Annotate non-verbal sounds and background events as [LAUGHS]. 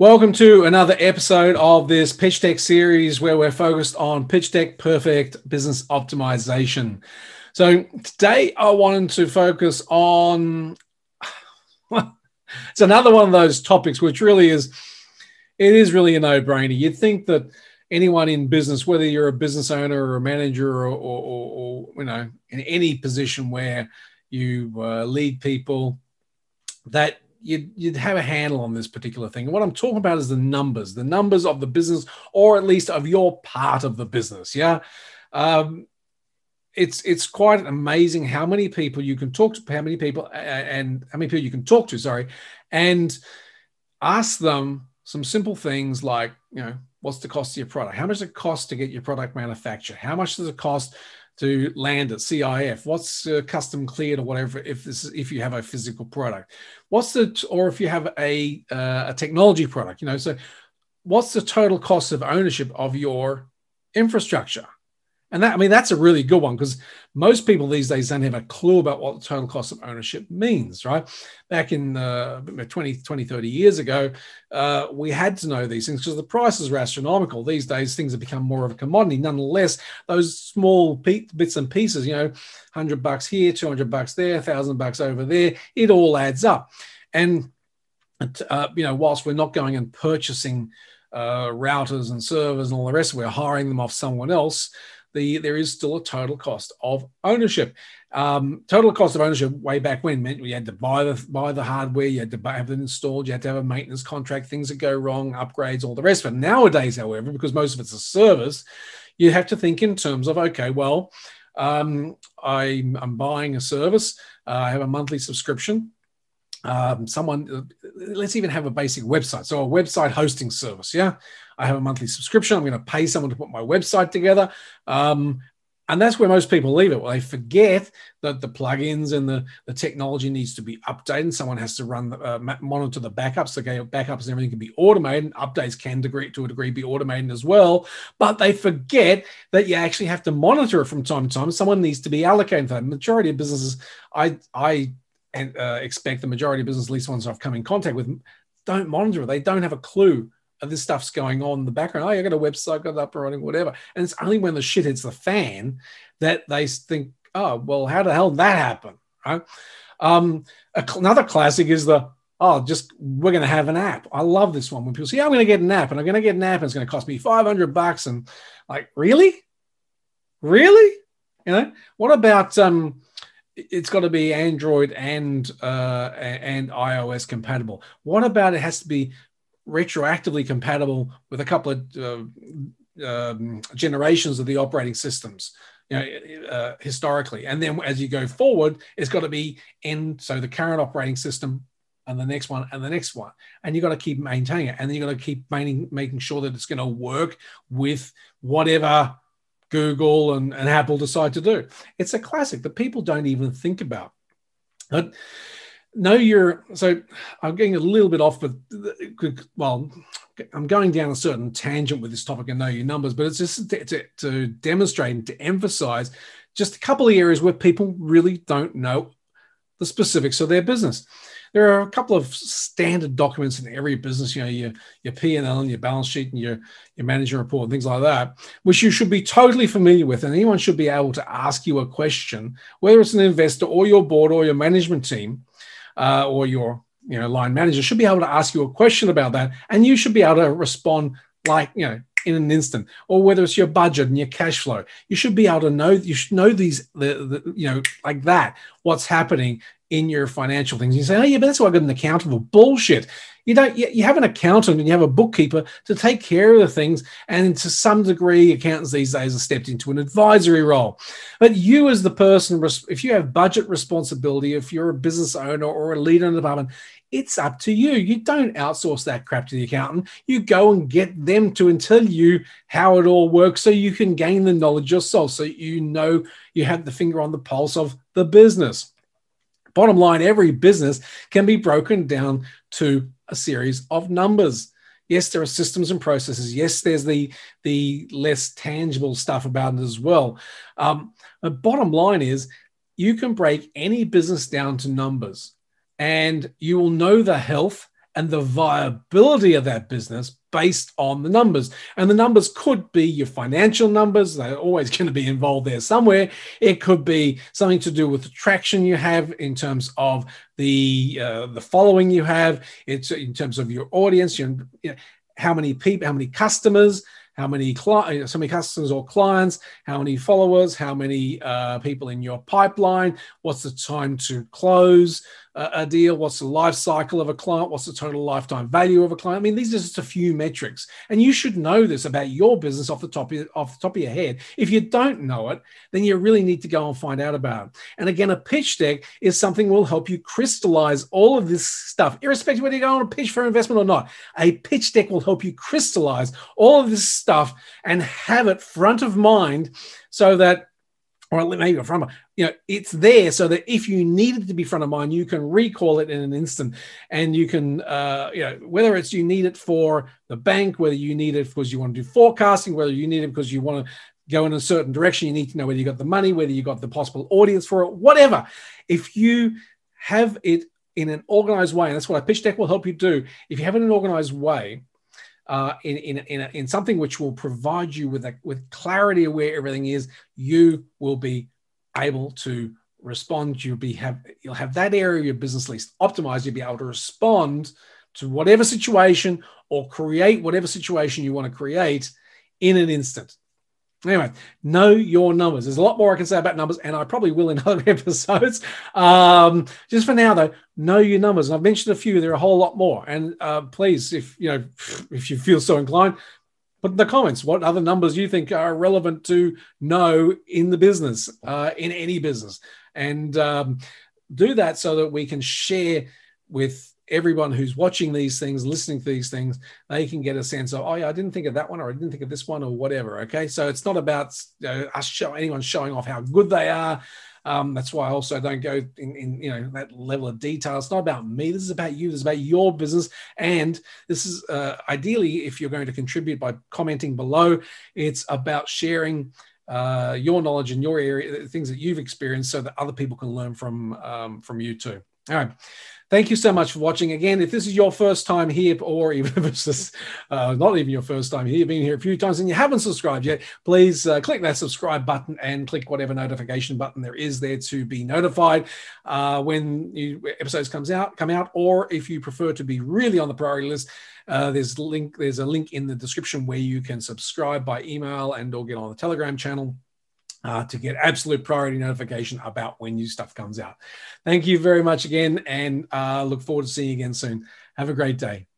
Welcome to another episode of this Pitch Deck series where we're focused on Pitch Deck Perfect Business Optimization. So today I wanted to focus on [LAUGHS] it's another one of those topics which really is it is really a no-brainer. You'd think that anyone in business, whether you're a business owner or a manager or, or, or, or you know in any position where you uh, lead people, that you'd, you'd have a handle on this particular thing. What I'm talking about is the numbers, the numbers of the business, or at least of your part of the business. Yeah. Um, it's it's quite amazing how many people you can talk to, how many people and how many people you can talk to, sorry, and ask them some simple things like, you know, what's the cost of your product? How much does it cost to get your product manufactured? How much does it cost to land at CIF? What's uh, custom cleared or whatever? If this is, if you have a physical product, what's the or if you have a uh, a technology product, you know, so what's the total cost of ownership of your infrastructure? And that, I mean, that's a really good one because most people these days don't have a clue about what the total cost of ownership means, right? Back in uh, 20, 20, 30 years ago, uh, we had to know these things because the prices were astronomical. These days, things have become more of a commodity. Nonetheless, those small bits and pieces, you know, 100 bucks here, 200 bucks there, 1,000 bucks over there, it all adds up. And, uh, you know, whilst we're not going and purchasing uh, routers and servers and all the rest, we're hiring them off someone else the there is still a total cost of ownership. Um, total cost of ownership way back when meant you had to buy the buy the hardware, you had to have it installed, you had to have a maintenance contract, things that go wrong, upgrades, all the rest of it. Nowadays, however, because most of it's a service, you have to think in terms of okay, well, um, I'm, I'm buying a service, uh, I have a monthly subscription um, someone let's even have a basic website. So a website hosting service yeah? I have a monthly subscription. I'm going to pay someone to put my website together. Um, and that's where most people leave it. Well they forget that the plugins and the, the technology needs to be updated. Someone has to run uh, monitor the backups. Okay backups and everything can be automated. Updates can degree to a degree be automated as well. But they forget that you actually have to monitor it from time to time. Someone needs to be allocated for that. Majority of businesses i i and uh, expect the majority of business, at least ones I've come in contact with, don't monitor it. They don't have a clue of this stuff's going on in the background. Oh, I got a website, got it up and running, whatever. And it's only when the shit hits the fan that they think, oh, well, how the hell did that happen? Right. Um, another classic is the oh, just we're going to have an app. I love this one when people say, yeah, I'm going to get an app and I'm going to get an app and it's going to cost me 500 bucks. And like, really? Really? You know, what about, um, it's got to be Android and uh, and iOS compatible. What about it has to be retroactively compatible with a couple of uh, um, generations of the operating systems? You know, uh, historically, and then as you go forward, it's got to be in so the current operating system and the next one and the next one and you've got to keep maintaining it and then you've got to keep making, making sure that it's going to work with whatever Google and, and Apple decide to do. It's a classic that people don't even think about. But know your so I'm getting a little bit off, but well, I'm going down a certain tangent with this topic and know your numbers, but it's just to, to, to demonstrate and to emphasize just a couple of areas where people really don't know the specifics of their business there are a couple of standard documents in every business, you know, your, your P&L and your balance sheet and your, your management report and things like that, which you should be totally familiar with. And anyone should be able to ask you a question, whether it's an investor or your board or your management team uh, or your you know line manager should be able to ask you a question about that. And you should be able to respond like, you know, in an instant, or whether it's your budget and your cash flow. You should be able to know. You should know these, the, the you know, like that. What's happening in your financial things. You say, oh yeah, but that's why I got an accountant. Bullshit. You don't. You have an accountant and you have a bookkeeper to take care of the things. And to some degree, accountants these days have stepped into an advisory role. But you, as the person, if you have budget responsibility, if you're a business owner or a leader in the department, it's up to you. You don't outsource that crap to the accountant. You go and get them to tell you how it all works so you can gain the knowledge yourself, so you know you have the finger on the pulse of the business. Bottom line, every business can be broken down to a series of numbers. Yes, there are systems and processes. Yes, there's the, the less tangible stuff about it as well. Um, but bottom line is, you can break any business down to numbers and you will know the health and the viability of that business based on the numbers. And the numbers could be your financial numbers, they're always [LAUGHS] going to be involved there somewhere. It could be something to do with the traction you have in terms of the uh, the following you have, it's in terms of your audience, your, you know, how many people, how many customers, how many clients, so many customers or clients, how many followers, how many uh, people in your pipeline, what's the time to close, a deal? What's the life cycle of a client? What's the total lifetime value of a client? I mean, these are just a few metrics, and you should know this about your business off the top of, off the top of your head. If you don't know it, then you really need to go and find out about it. And again, a pitch deck is something will help you crystallize all of this stuff, irrespective whether you go on a pitch for investment or not. A pitch deck will help you crystallize all of this stuff and have it front of mind so that or maybe in front of you know it's there so that if you need it to be front of mind you can recall it in an instant. And you can uh, you know whether it's you need it for the bank whether you need it because you want to do forecasting whether you need it because you want to go in a certain direction you need to know whether you got the money whether you got the possible audience for it whatever. If you have it in an organized way and that's what a pitch deck will help you do. If you have it in an organized way uh, in in in, a, in something which will provide you with a, with clarity of where everything is, you will be able to respond. You'll be have you'll have that area of your business list optimized. You'll be able to respond to whatever situation or create whatever situation you want to create in an instant. Anyway, know your numbers. There's a lot more I can say about numbers, and I probably will in [LAUGHS] other episodes. Um, just for now, though, know your numbers. And I've mentioned a few. There are a whole lot more. And uh, please, if you know, [LAUGHS] if you feel so inclined, put in the comments what other numbers you think are relevant to know in the business, uh, in any business, and um, do that so that we can share with everyone who's watching these things, listening to these things, they can get a sense of, oh yeah, I didn't think of that one, or I didn't think of this one, or whatever. Okay, so it's not about you know, us show anyone showing off how good they are. Um, that's why I also don't go in, in, you know that level of detail. It's not about me. This is about you. This is about your business. And this is uh, ideally, if you're going to contribute by commenting below, it's about sharing uh, your knowledge in your area, things that you've experienced, so that other people can learn from um, from you too. All right. Thank you so much for watching. Again, if this is your first time here, or [LAUGHS] even if it's just, uh, not even your first time here, you've been here a few times and you haven't subscribed yet, please uh, click that subscribe button and click whatever notification button there is there to be notified uh, when new episodes comes out, come out. Or if you prefer to be really on the priority list, uh, there's link. There's a link in the description where you can subscribe by email and or get on the Telegram channel uh, to get absolute priority notification about when new stuff comes out. Thank you very much again, and uh, look forward to seeing you again soon. Have a great day.